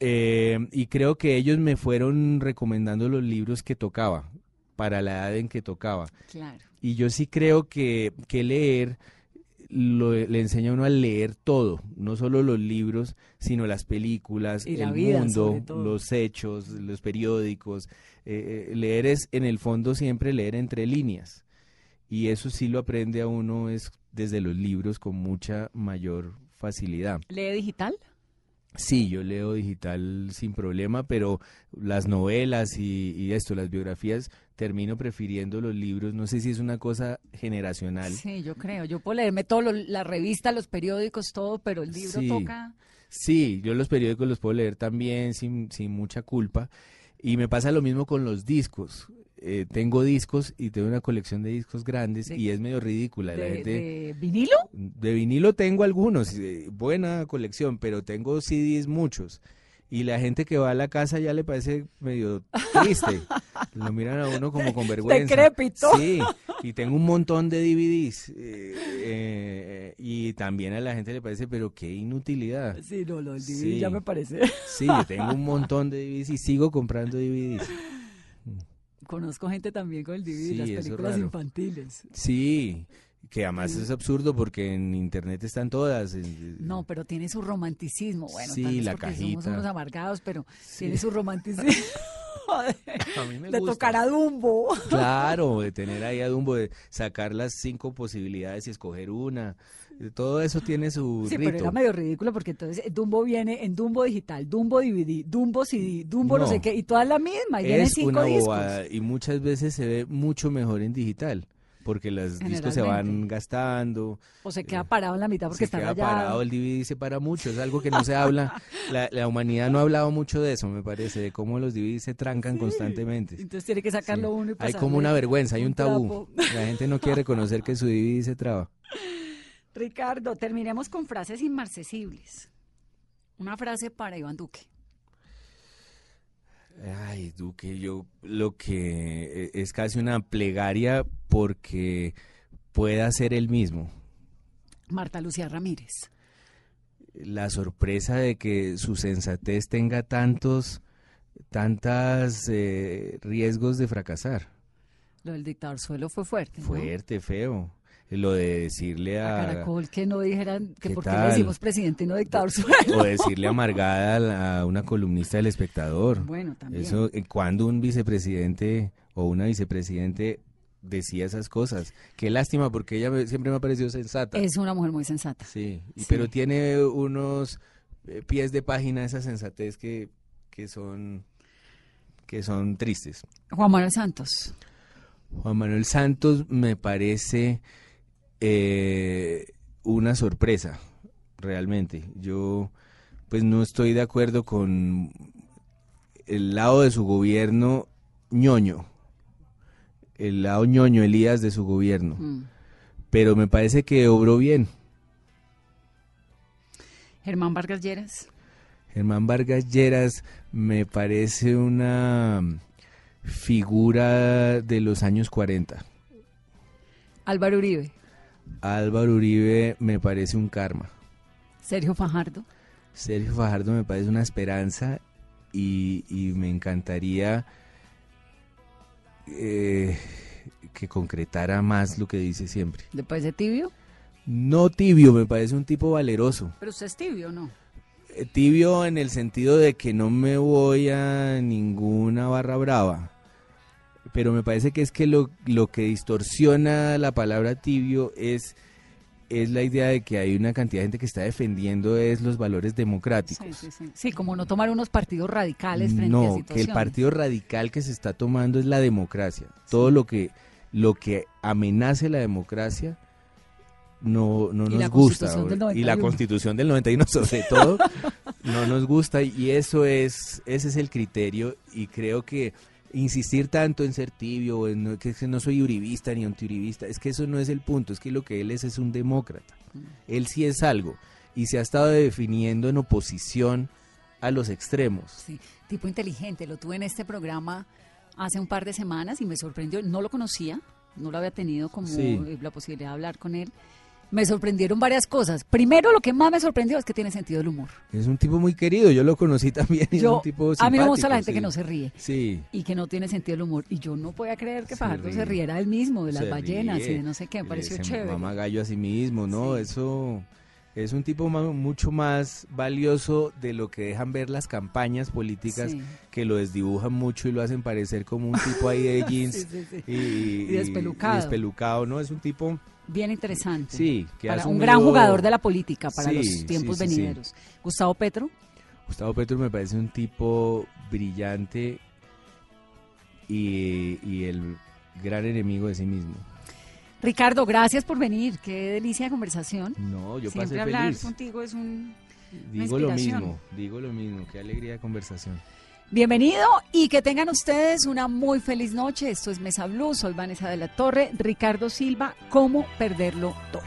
Eh, y creo que ellos me fueron recomendando los libros que tocaba, para la edad en que tocaba. Claro. Y yo sí creo que, que leer lo- le enseña a uno a leer todo, no solo los libros, sino las películas, Y la el vida, mundo, los hechos, los periódicos. Eh, leer es, en el fondo, siempre leer entre líneas. Y eso sí lo aprende a uno es desde los libros con mucha mayor facilidad. ¿Lee digital? Sí, yo leo digital sin problema, pero las novelas y, y esto, las biografías, termino prefiriendo los libros. No sé si es una cosa generacional. Sí, yo creo. Yo puedo leerme todo, lo- la revista, los periódicos, todo, pero el libro Sí. toca... Sí, yo los periódicos los puedo leer también sin, sin mucha culpa. Y me pasa lo mismo con los discos. Eh, tengo discos y tengo una colección de discos grandes De- y es medio ridícula. la De, gente, de vinilo? De vinilo tengo algunos, eh, buena colección, pero tengo CDs muchos. Y la gente que va a la casa ya le parece medio triste. Lo miran a uno como con vergüenza. Decrépito. Sí, y tengo un montón de DVDs. eh, eh, y también a la gente le parece, pero qué inutilidad. Sí, no, lo del DVD Sí. ya me parece. Sí, yo tengo un montón de DVDs y sigo comprando DVDs. Conozco gente también con el DVD, Sí, las películas infantiles. Sí, que además es absurdo porque en internet están todas. No, pero tiene su romanticismo. Bueno, Sí, tal vez la porque somos cajita. unos amargados, pero Sí. tiene su romanticismo. De tocar a Dumbo. Claro, de tener ahí a Dumbo, de sacar las cinco posibilidades y escoger una. Todo eso tiene su Sí, pero era medio ridículo porque entonces Dumbo viene en Dumbo digital, Dumbo DVD, Dumbo CD, Dumbo no, No. sé qué, y toda la misma, y vienen cinco una discos. bobada y muchas veces se ve mucho mejor en digital porque los discos se van gastando. O se queda parado en la mitad porque se está queda rayado. parado, el DVD se para mucho, es algo que no se habla. La, la humanidad no ha hablado mucho de eso, me parece, de cómo los DVDs se trancan constantemente. Entonces tiene que sacarlo Sí. uno y Hay como una vergüenza, hay un tabú. La gente no quiere reconocer que su DVD se traba. Ricardo, terminemos con frases inmarcesibles. Una frase para Iván Duque. Ay, Duque, yo lo que eh, es casi una plegaria porque pueda ser el mismo. Marta Lucía Ramírez. La sorpresa de que su sensatez tenga tantos, tantas eh, riesgos de fracasar. Lo del dictador suelo fue fuerte. ¿no? Fuerte, feo. Lo de decirle A a... Caracol que no dijeran que ¿Qué por qué le decimos presidente y no dictador o decirle amargada a una columnista del espectador. Bueno, también. Eso, eh, cuando un vicepresidente o una vicepresidente decía esas cosas. Qué lástima, porque ella me- siempre me ha parecido sensata. Es una mujer muy sensata. Sí, y- Sí. pero tiene unos eh, pies de página esa sensatez que, que son que son tristes. Juan Manuel Santos. Juan Manuel Santos me parece eh, una sorpresa, realmente. Yo pues no estoy de acuerdo con el lado de su gobierno ñoño, el lado ñoño Elías de su gobierno, Mm. pero me parece que obró bien. Germán Vargas Lleras. Germán Vargas Lleras me parece una figura de los años 40. Álvaro Uribe. Álvaro Uribe me parece un karma. Sergio Fajardo. Sergio Fajardo me parece una esperanza y, y me encantaría eh, que concretara más lo que dice siempre. Después de Tibio. No tibio, me parece un tipo valeroso. Pero usted es tibio, ¿no? Eh, Tibio en el sentido de que no me voy a ninguna barra brava. Pero me parece que es que lo, lo que distorsiona la palabra tibio es, es la idea de que hay una cantidad de gente que está defendiendo es los valores democráticos. Sí, sí, sí. Sí, como no tomar unos partidos radicales frente a No, situaciones. que el partido radical que se está tomando es la democracia. Todo lo que, lo que amenace la democracia no, no nos gusta. Y la 91. constitución del 91 sobre todo no nos gusta y eso es, ese es el criterio y creo que insistir tanto en ser tibio, en que, no soy uribista ni antiuribista, es que eso no es el punto, es que lo que él es es un demócrata. Mm. Él sí es algo y se ha estado definiendo en oposición a los extremos. Sí, tipo inteligente. Lo tuve en este programa hace un par de semanas y me sorprendió. No lo conocía, no lo había tenido como Sí. la posibilidad de hablar con él. Me sorprendieron varias cosas. Primero, lo que más me sorprendió es que tiene sentido del humor. Es un tipo muy querido, yo lo conocí también. y es Yo, un tipo a mí me gusta la gente sí. que no se ríe Sí. y que no tiene sentido del humor. Y yo no podía creer que Se Fajardo se riera él mismo, de las se ballenas y de no sé qué. Me pareció chévere. mama gallo a sí mismo, ¿no? Sí. Eso es un tipo mucho más valioso de lo que dejan ver las campañas políticas Sí. que lo desdibujan mucho y lo hacen parecer como un tipo ahí de jeans y- Y despelucado. y despelucado, ¿no? Es un tipo, Bien interesante. sí, que Para un gran jugador de la política para Sí, los tiempos sí, sí. venideros. Gustavo Petro. Gustavo Petro me parece un tipo brillante y, y el gran enemigo de sí mismo. Ricardo, gracias por venir. Qué delicia de conversación. No, yo Siempre pasé hablar feliz. contigo es un... Digo lo mismo, digo lo mismo, qué alegría de conversación. Bienvenido y que tengan ustedes una muy feliz noche. Esto es Mesa Blue, soy Vanessa de la Torre, Ricardo Silva, ¿Cómo perderlo todo?